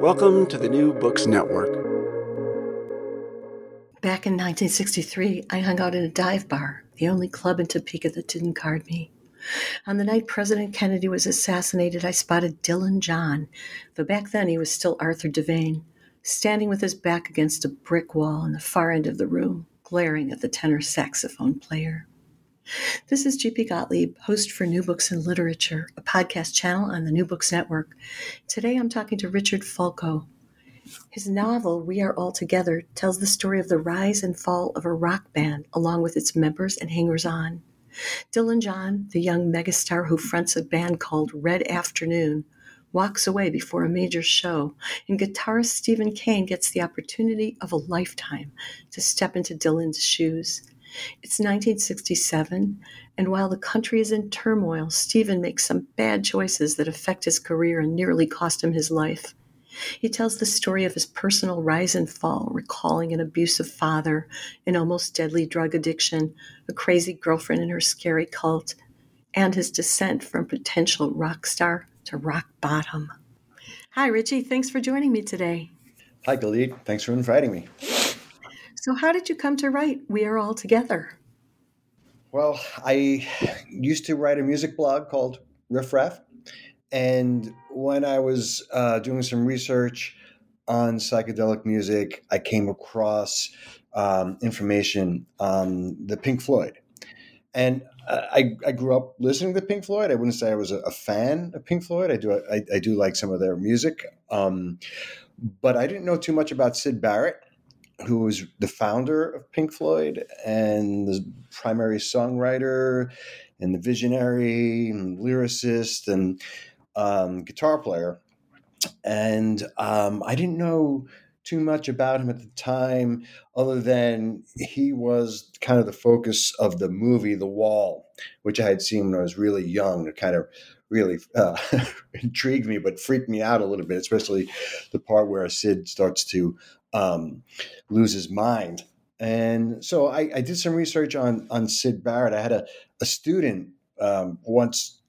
Welcome to the New Books Network. Back in 1963, I hung out in a dive bar, the only club in Topeka that didn't card me. On the night President Kennedy was assassinated, I spotted Dylan John, though back then he was still Arthur Devane, standing with his back against a brick wall in the far end of the room, glaring at the tenor saxophone player. This is GP Gottlieb, host for New Books in Literature, a podcast channel on the New Books Network. Today I'm talking to Richard Fulco. His novel, We Are All Together, tells the story of the rise and fall of a rock band along with its members and hangers on. Dylan John, the young megastar who fronts a band called Red Afternoon, walks away before a major show, and guitarist Stephen Cane gets the opportunity of a lifetime to step into Dylan's shoes. It's 1967, and while the country is in turmoil, Stephen makes some bad choices that affect his career and nearly cost him his life. He tells the story of his personal rise and fall, recalling an abusive father, an almost deadly drug addiction, a crazy girlfriend in her scary cult, and his descent from potential rock star to rock bottom. Hi, Richie. Thanks for joining me today. Hi, Khalid. Thanks for inviting me. So, how did you come to write We Are All Together? Well, I used to write a music blog called Riff Raff. And when I was uh, doing some research on psychedelic music, I came across um, information on the Pink Floyd. And I, I, grew up listening to Pink Floyd. I wouldn't say I was a, a fan of Pink Floyd. I do I, I do like some of their music, um, but I didn't know too much about Syd Barrett who was the founder of Pink Floyd and the primary songwriter and the visionary and lyricist and um, guitar player. And um, I didn't know too much about him at the time, other than he was kind of the focus of the movie The Wall, which I had seen when I was really young. It kind of really uh, intrigued me, but freaked me out a little bit, especially the part where Syd starts to um, lose his mind. And so I, I, did some research on on Syd Barrett. I had a, a student um, once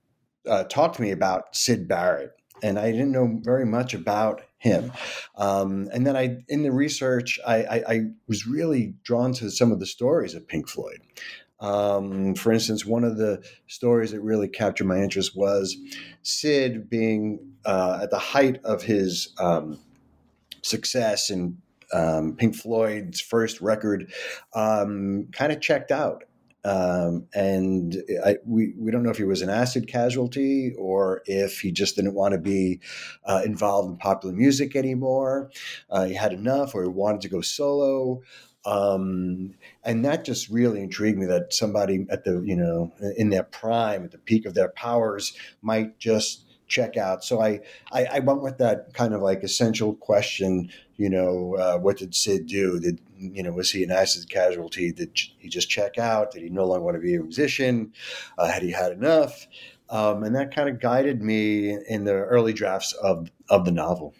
uh, talk to me about Syd Barrett, and I didn't know very much about him. Um, and then I, in the research, I, I, I, was really drawn to some of the stories of Pink Floyd. Um, for instance, one of the stories that really captured my interest was Syd being uh, at the height of his um, success in um, Pink Floyd's first record, um, kind of checked out. Um, and I, we, we don't know if he was an acid casualty or if he just didn't want to be uh, involved in popular music anymore. Uh, he had enough or he wanted to go solo. Um, and that just really intrigued me that somebody at the, you know, in their prime, at the peak of their powers, might just check out. So I, I, I went with that kind of like essential question. You know, uh, what did Syd do? Did you know was he an acid casualty? Did he just check out? Did he no longer want to be a musician? Uh, had he had enough? Um, and that kind of guided me in the early drafts of of the novel.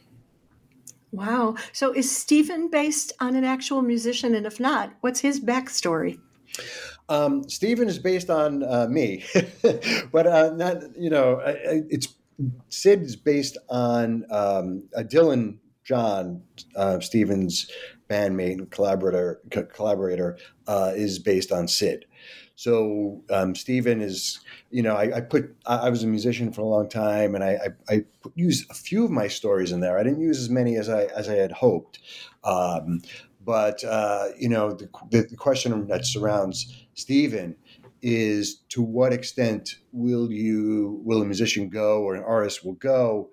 Wow. So is Stephen based on an actual musician? And if not, what's his backstory? Um, Stephen is based on uh, me, but uh, not you know it's Syd is based on um, Dylan John uh, Stevens' bandmate and collaborator co- collaborator uh, is based on Syd. So um, Stephen is, you know, I, I put I, I, was a musician for a long time, and I, I, I used a few of my stories in there. I didn't use as many as I as I had hoped. Um, but uh, you know, the, the, question that surrounds Stephen is to what extent will you will a musician go or an artist will go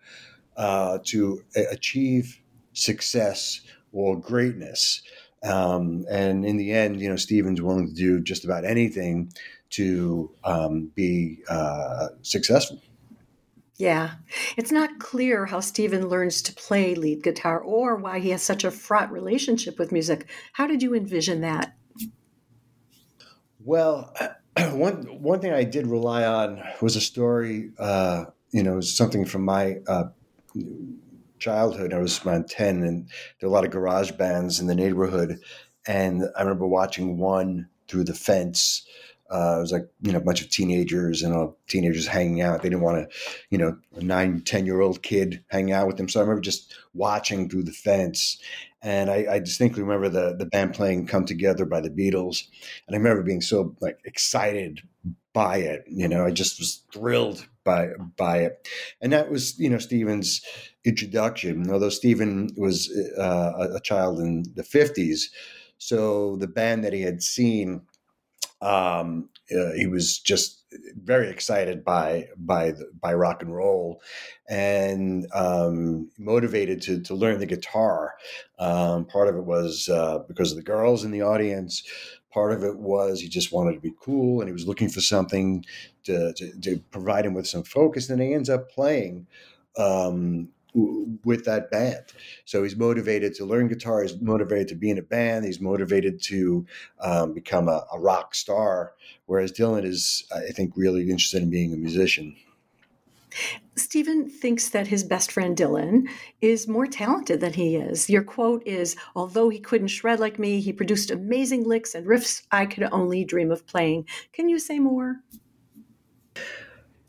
uh, to achieve success or greatness um, and in the end you know stephen's willing to do just about anything to um, be uh, successful yeah. It's not clear how Stephen learns to play lead guitar or why he has such a fraught relationship with music. How did you envision that? Well, one one thing I did rely on was a story. Uh, you know, something from my uh, childhood. I was around ten, and there were a lot of garage bands in the neighborhood. And I remember watching one through the fence. Uh, it was like you know a bunch of teenagers and all teenagers hanging out. They didn't want to, you know, a nine, ten year old kid hanging out with them. So I remember just watching through the fence, and I, I, distinctly remember the the band playing "Come Together" by the Beatles, and I remember being so like excited by it. You know, I just was thrilled by by it, and that was you know Stephen's introduction. Although Stephen was uh, a child in the fifties, so the band that he had seen, um, uh, he was just very excited by by the, by rock and roll, and um, motivated to to learn the guitar. Um, part of it was uh, because of the girls in the audience. Part of it was he just wanted to be cool, and he was looking for something to to, to provide him with some focus. And he ends up playing um, with that band. So he's motivated to learn guitar. He's motivated to be in a band. He's motivated to um, become a, a, rock star. Whereas Dylan is, I think, really interested in being a musician. Stephen thinks that his best friend Dylan is more talented than he is. Your quote is Although he couldn't shred like me, he produced amazing licks and riffs I could only dream of playing. Can you say more?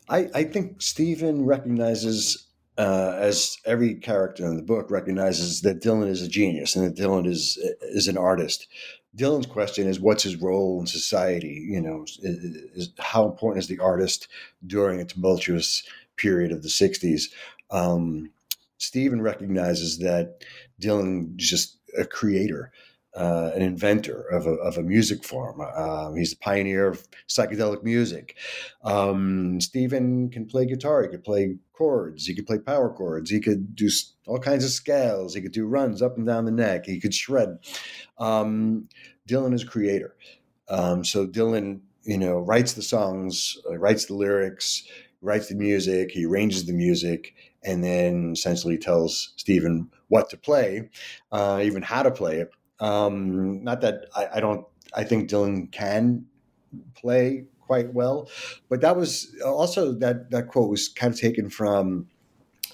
I, I think Stephen recognizes uh, as every character in the book recognizes that Dylan is a genius and that Dylan is is an artist. Dylan's question is, what's his role in society? You know, is, is, how important is the artist during a tumultuous period of the '60s? Um, Stephen recognizes that Dylan is just a creator uh, an inventor of a, of a music form. Um, he's the pioneer of psychedelic music. Um, Stephen can play guitar. He could play chords. He could play power chords. He could do all kinds of scales. He could do runs up and down the neck. He could shred. Um, Dylan is a creator. Um, so Dylan, you know, writes the songs, uh, writes the lyrics, writes the music. He arranges the music, and then essentially tells Stephen what to play, uh, even how to play it um, not that I, I don't. I think Dylan can play quite well, but that was also that that quote was kind of taken from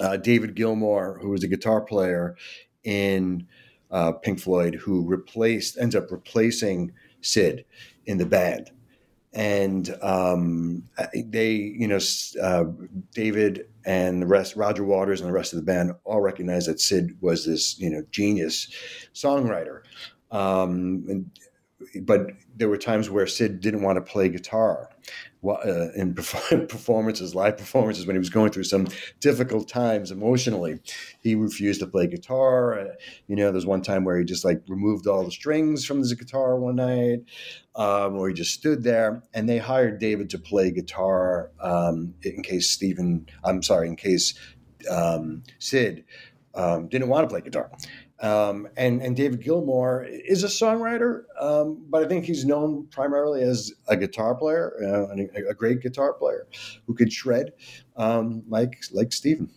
uh, David Gilmour, who was a guitar player in uh, Pink Floyd, who replaced ends up replacing Syd in the band, and um, they, you know, uh, David and the rest, Roger Waters and the rest of the band, all recognized that Syd was this, you know, genius songwriter. Um, and, but there were times where Syd didn't want to play guitar uh, in performances, live performances, when he was going through some difficult times emotionally. He refused to play guitar. Uh, you know, there's one time where he just like removed all the strings from his guitar one night, um, or he just stood there. And they hired David to play guitar um, in case Stephen, I'm sorry, in case um, Syd um, didn't want to play guitar. Um, and and David Gilmour is a songwriter, um, but I think he's known primarily as a guitar player, uh, a, a, great guitar player who could shred, um, like like Stephen.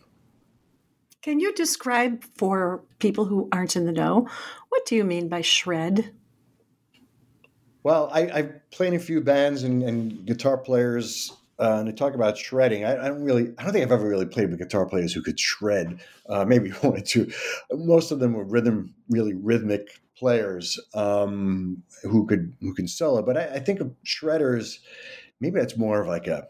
Can you describe for people who aren't in the know what do you mean by shred? Well, I, I play in a few bands, and, and guitar players uh, and to talk about shredding, I, I, don't really, I don't think I've ever really played with guitar players who could shred. Uh, maybe one or two. Most of them were rhythm, really rhythmic players um, who could who can solo. But I, I, think of shredders. Maybe that's more of like a.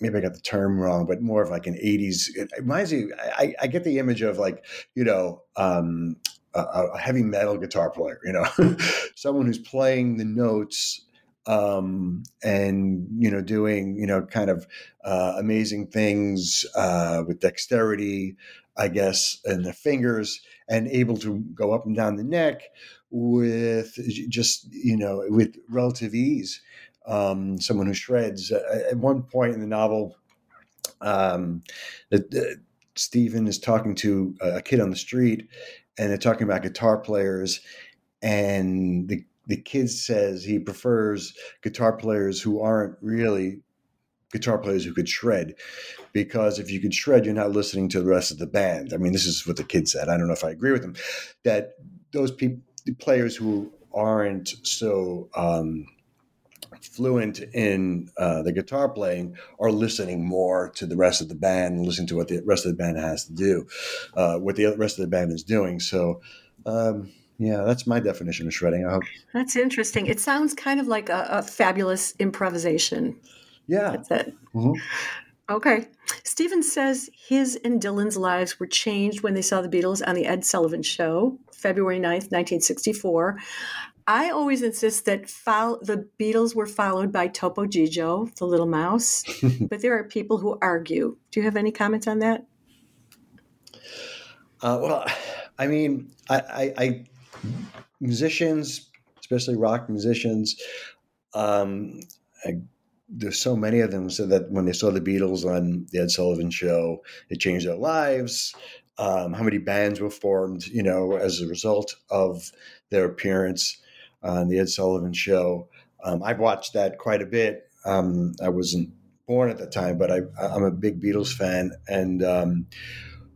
Maybe I got the term wrong, but more of like an '80s. It reminds me. I, I get the image of like you know. Um, a, a heavy metal guitar player, you know, someone who's playing the notes um, and you know doing you know kind of uh, amazing things uh, with dexterity, I guess, and the fingers, and able to go up and down the neck with just you know with relative ease. Um, someone who shreds. Uh, at one point in the novel, um, the, Stephen is talking to a kid on the street, and they're talking about guitar players, and the the kid says he prefers guitar players who aren't really guitar players who could shred because if you could shred you're not listening to the rest of the band. I mean this is what the kid said. I don't know if i agree with him that those people players who aren't so um, fluent in uh, the guitar playing are listening more to the rest of the band and listening to what the rest of the band has to do uh, what the rest of the band is doing. So um, yeah, that's my definition of shredding. I hope. That's interesting. It sounds kind of like a, a fabulous improvisation. Yeah. That's it. Mm-hmm. Okay. Stephen says his and Dylan's lives were changed when they saw the Beatles on the Ed Sullivan Show, February 9th, 1964. I always insist that fo- the Beatles were followed by Topo Gigio, the little mouse, but there are people who argue. Do you have any comments on that? Uh, well, I mean, I, I, I musicians, especially rock musicians, um, I, there's so many of them, so that when they saw the Beatles on the Ed Sullivan Show, it changed their lives. Um, how many bands were formed, you know, as a result of their appearance on the Ed Sullivan Show? Um, I've watched that quite a bit. Um, I wasn't born at the time, but I, am a big Beatles fan, and um,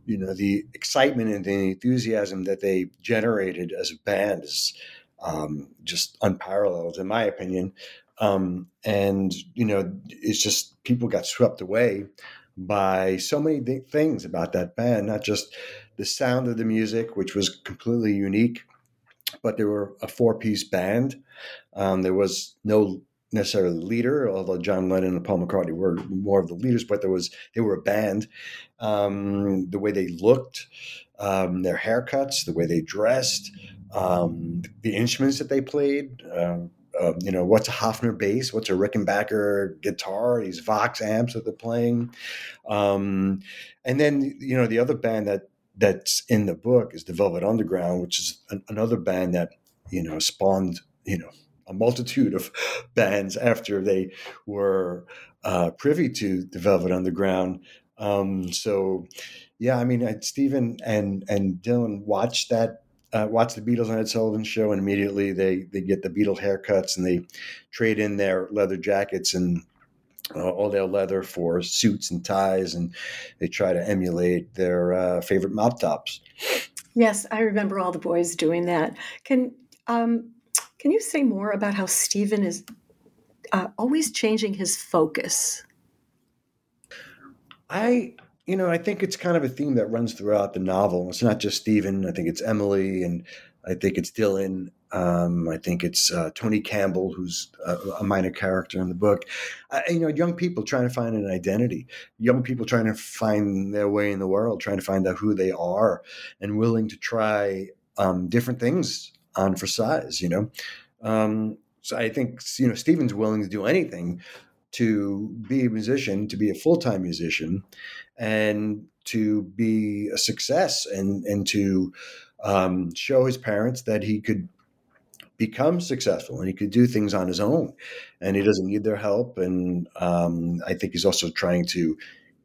you know the excitement and the enthusiasm that they generated as a band is um, just unparalleled in my opinion. Um, and you know it's just people got swept away by so many th- things about that band not just the sound of the music which was completely unique but they were a four-piece band. Um, there was no necessarily the leader, although John Lennon and Paul McCartney were more of the leaders, but there was they were a band. Um, the way they looked, um, their haircuts, the way they dressed, um, the instruments that they played. Uh, uh, you know, what's a Hofner bass? What's a Rickenbacker guitar? These Vox amps that they're playing, um, and then you know the other band that that's in the book is the Velvet Underground, which is an, another band that you know spawned you know a multitude of bands after they were uh, privy to the Velvet Underground. Um, so, yeah, I mean, Stephen and and Dylan watched that. Uh, watch the Beatles on Ed Sullivan show, and immediately they they get the Beatles haircuts, and they trade in their leather jackets and uh, all their leather for suits and ties, and they try to emulate their uh, favorite mop tops. Yes, I remember all the boys doing that. Can um, can you say more about how Stephen is uh, always changing his focus? I, you know, I think it's kind of a theme that runs throughout the novel. It's not just Stephen. I think it's Emily, and I think it's Dylan. Um, I think it's uh, Tony Campbell, who's a, a, minor character in the book. You know, young people trying to find an identity, young people trying to find their way in the world, trying to find out who they are, and willing to try um, different things on for size, you know. Um, so I think you know Stephen's willing to do anything to be a musician, to be a full time musician, and to be a success, and and to um, show his parents that he could become successful and he could do things on his own, and he doesn't need their help. And um, I think he's also trying to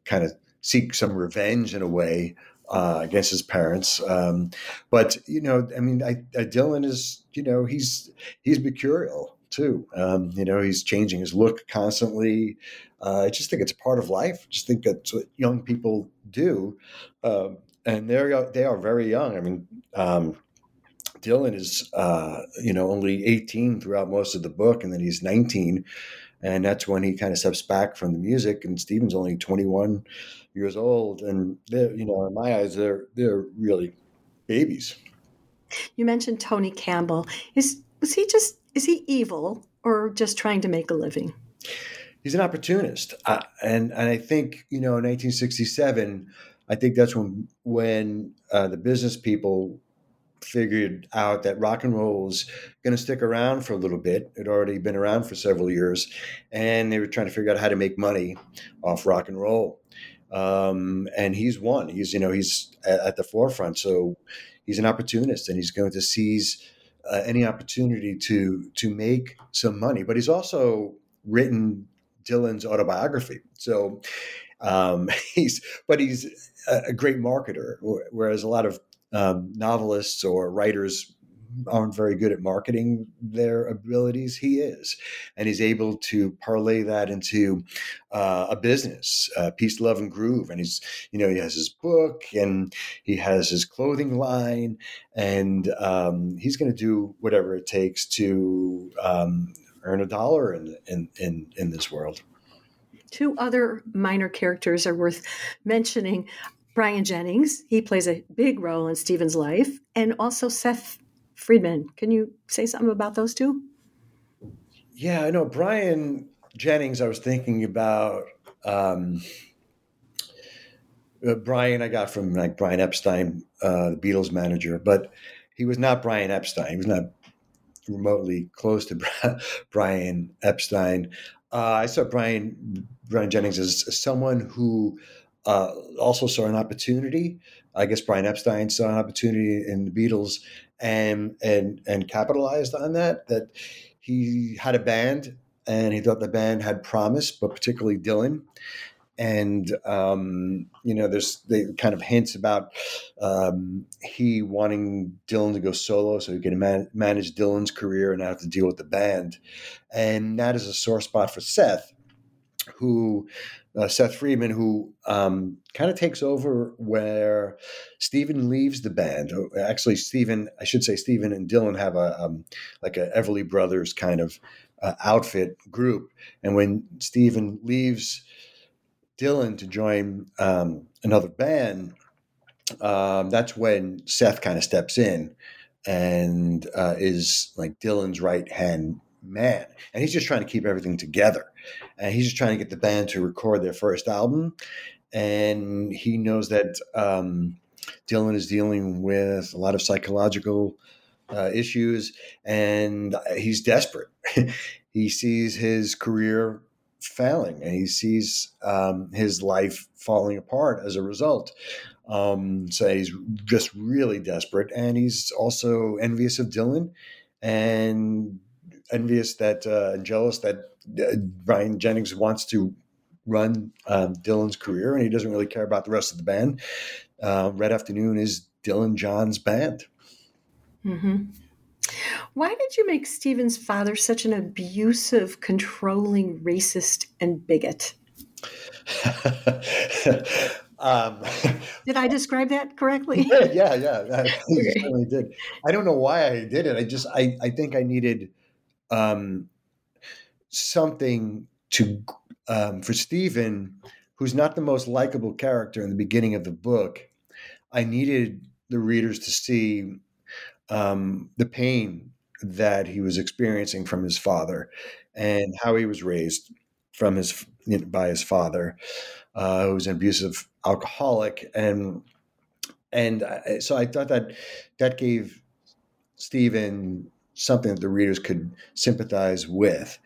kind of seek some revenge in a way uh, against his parents. Um, but you know, I mean, I, I, Dylan is you know he's he's mercurial too. Um, you know, he's changing his look constantly. Uh, I just think it's part of life. I just think that's what young people do, um, and they're they are very young. I mean. Um, Dylan is, uh, you know, only 18 throughout most of the book, and then he's 19, and that's when he kind of steps back from the music. And Stephen's only 21, years old, and they're you know in my eyes they're they're really babies. You mentioned Tony Campbell. Is was he just is he evil or just trying to make a living? He's an opportunist, uh, and and I think you know in 1967, I think that's when when uh, the business people figured out that rock and roll was going to stick around for a little bit. It already been around for several years, and they were trying to figure out how to make money off rock and roll. Um, and he's one. He's you know he's at, at, the forefront. So he's an opportunist, and he's going to seize uh, any opportunity to to make some money. But he's also written Dylan's autobiography. So um, he's but he's a, a great marketer, whereas a lot of um, novelists or writers aren't very good at marketing their abilities. He is, and he's able to parlay that into uh, a business, uh, peace, love, and groove. And he's, you know, he has his book and he has his clothing line, and um, he's going to do whatever it takes to um, earn a dollar in in in, in this world. Two other minor characters are worth mentioning. Brian Jennings, he plays a big role in Stephen's life, and also Seth Friedman. Can you say something about those two? Yeah, I know. Brian Jennings, I was thinking about. Um, uh, Brian, I got from like Brian Epstein, uh, the Beatles manager, but he was not Brian Epstein. He was not remotely close to Brian Epstein. Uh, I saw Brian Brian Jennings as someone who uh, also saw an opportunity. I guess Brian Epstein saw an opportunity in the Beatles and and and capitalized on that. That he had a band and he thought the band had promise, but particularly Dylan. And um, you know, there's the kind of hints about um, he wanting Dylan to go solo so he can man- manage Dylan's career and not have to deal with the band. And that is a sore spot for Seth, who uh, Seth Friedman, who um, kind of takes over where Stephen leaves the band. Oh, actually, Stephen, I should say, Stephen and Dylan have a um, like a Everly Brothers kind of uh, outfit group, and when Stephen leaves Dylan to join um, another band, um, that's when Seth kind of steps in and uh, is like Dylan's right hand man, and he's just trying to keep everything together and he's just trying to get the band to record their first album. And he knows that um, Dylan is dealing with a lot of psychological uh, issues, and he's desperate. he sees his career failing, and he sees um, his life falling apart as a result. Um, so he's just really desperate, and he's also envious of Dylan, and envious that uh, jealous that uh, Brian Jennings wants to run um, Dylan's career, and he doesn't really care about the rest of the band. Uh, Red Afternoon is Dylan John's band. Mm-hmm. Why did you make Stephen's father such an abusive, controlling, racist, and bigot? um, did I describe that correctly? yeah, yeah, I certainly did. I don't know why I did it. I just, I, I think I needed um, something to um, for Stephen, who's not the most likable character in the beginning of the book. I needed the readers to see um, the pain that he was experiencing from his father and how he was raised from his you know, by his father, uh, who was an abusive alcoholic, and and I, so I thought that that gave Stephen something that the readers could sympathize with.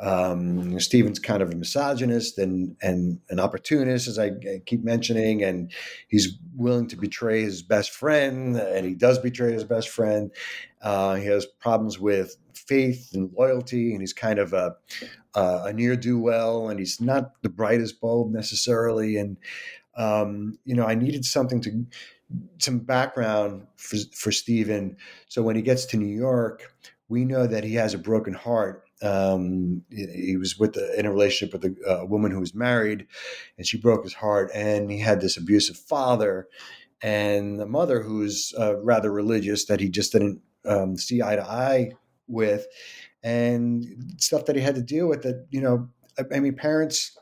Um, Stephen's kind of a misogynist and and an opportunist, as I keep mentioning, and he's willing to betray his best friend, and he does betray his best friend. Uh, he has problems with faith and loyalty, and he's kind of a, a near do well, and he's not the brightest bulb necessarily. And um, you know, I needed something to some background for, for Stephen. So when he gets to New York, we know that he has a broken heart. Um, he was with a, in a relationship with a, a, woman who was married, and she broke his heart. And he had this abusive father and a mother who's uh, rather religious that he just didn't um, see eye to eye with, and stuff that he had to deal with. That you know, I, I mean, parents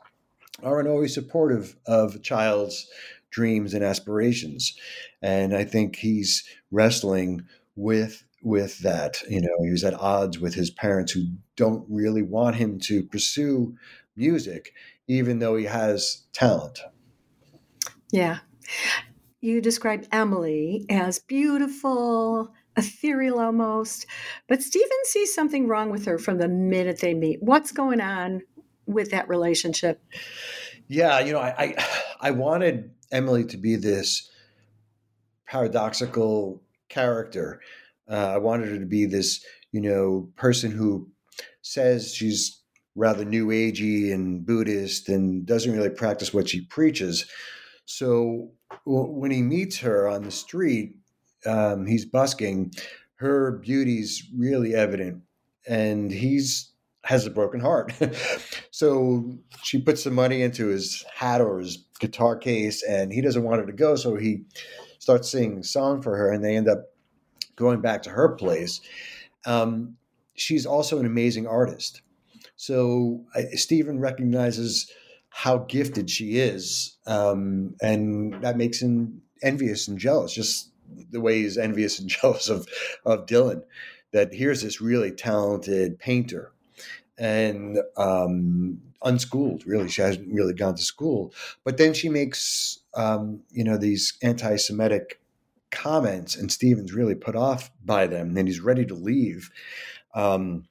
aren't always supportive of a child's dreams and aspirations. And I think he's wrestling with with that. You know, he was at odds with his parents who don't really want him to pursue music, even though he has talent. Yeah. You described Emily as beautiful, ethereal almost. But Stephen sees something wrong with her from the minute they meet. What's going on with that relationship? Yeah, you know, I I, I wanted Emily to be this paradoxical character. Uh, I wanted her to be this, you know, person who says she's rather new agey and Buddhist and doesn't really practice what she preaches. So w- when he meets her on the street, um, he's busking. Her beauty's really evident, and he's has a broken heart. so she puts some money into his hat or his guitar case, and he doesn't want her to go. So he starts singing a song for her, and they end up going back to her place. Um, she's also an amazing artist. So uh, Stephen recognizes how gifted she is, um, and that makes him envious and jealous. Just the way he's envious and jealous of of Dylan. That here's this really talented painter, and um, unschooled. Really, she hasn't really gone to school. But then she makes um, you know these anti-Semitic comments, and Stephen's really put off by them, and he's ready to leave. Um,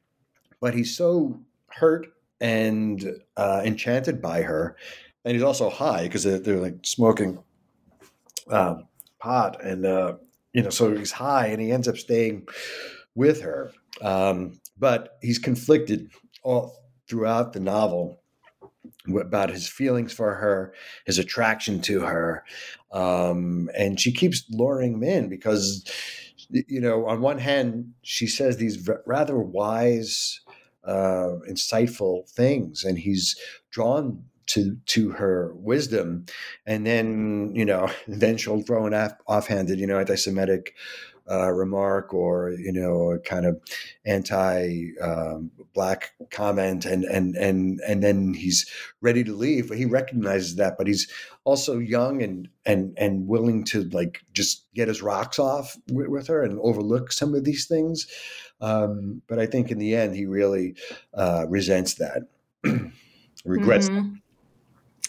but he's so hurt and uh, enchanted by her, and he's also high because they're, they're, like smoking um, pot, and uh, you know, so he's high, and he ends up staying with her. Um, but he's conflicted all throughout the novel about his feelings for her, his attraction to her, um, and she keeps luring him in because, you know, on one hand, she says these rather wise uh, insightful things, and he's drawn to to her wisdom, and then you know, then she'll throw an off, offhanded, you know, anti-Semitic uh, remark or you know a kind of anti-black um, comment and and and and then he's ready to leave but he recognizes that but he's also young and and and willing to like just get his rocks off with, with her and overlook some of these things. Um, but i think in the end he really uh, resents that regrets mm-hmm.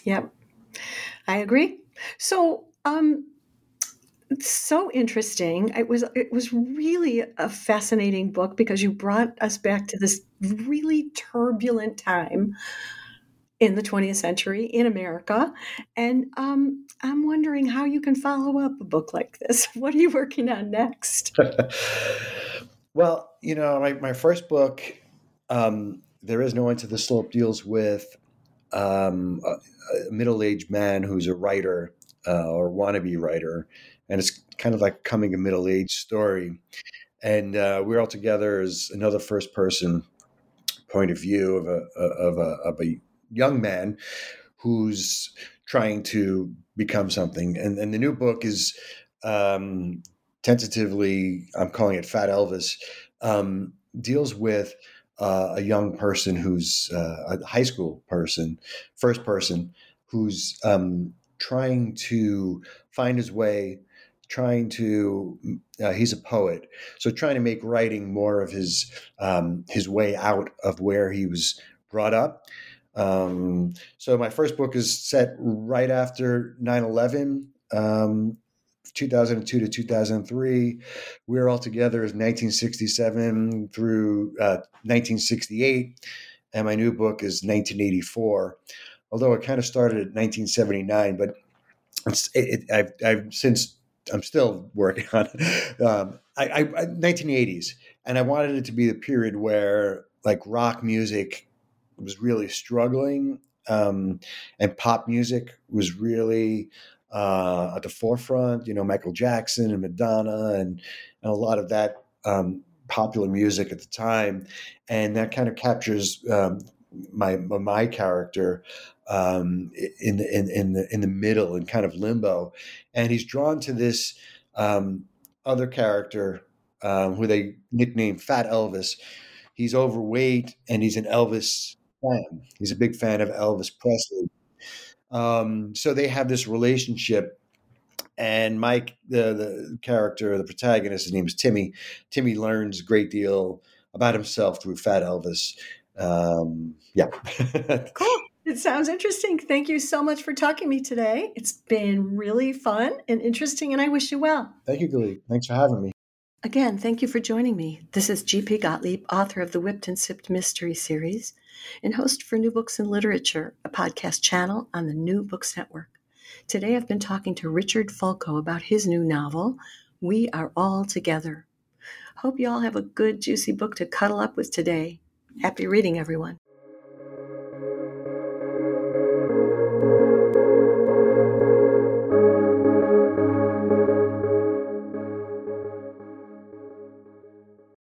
yep. I agree. So um so interesting. It was it was really a fascinating book because you brought us back to this really turbulent time in the 20th century in America, and um, I'm wondering how you can follow up a book like this. What are you working on next? well, you know, my my first book, um, there is no end to the slope, deals with um, a, a middle-aged man who's a writer uh, or wannabe writer and it's kind of like coming a middle age story. And uh, we're all together as another first person point of view of a of a of a young man who's trying to become something. And and the new book is um, tentatively, I'm calling it Fat Elvis, um, deals with uh, a young person who's uh, a high school person, first person, who's um, trying to find his way trying to uh, he's a poet so trying to make writing more of his um, his way out of where he was brought up. Um, so my first book is set right after 9-11 um, 2002 to 2003 we are all together as 1967 through uh, 1968 and my new book is 1984 although it kind of started at 1979 but it, it, I've, I've since I'm still working on. Um, I, I, 1980s, and I wanted it to be the period where like rock music was really struggling, um, and pop music was really uh, at the forefront. You know, Michael Jackson and Madonna, and, and a lot of that um, popular music at the time, and that kind of captures um, my my character um, in the in, in the in the middle and kind of limbo, and he's drawn to this um, other character um, who they nickname Fat Elvis. He's overweight and he's an Elvis fan. He's a big fan of Elvis Presley. Um, so they have this relationship and Mike, the the character, the protagonist, his name is Timmy. Timmy learns a great deal about himself through Fat Elvis. Um, yeah, cool. It sounds interesting. Thank you so much for talking to me today. It's been really fun and interesting, and I wish you well. Thank you, Glee. Thanks for having me. Again, thank you for joining me. This is G.P. Gottlieb, author of the Whipped and Sipped Mystery Series and host for New Books in Literature, a podcast channel on the New Books Network. Today I've been talking to Richard Fulco about his new novel, We Are All Together. Hope you all have a good, juicy book to cuddle up with today. Happy reading, everyone.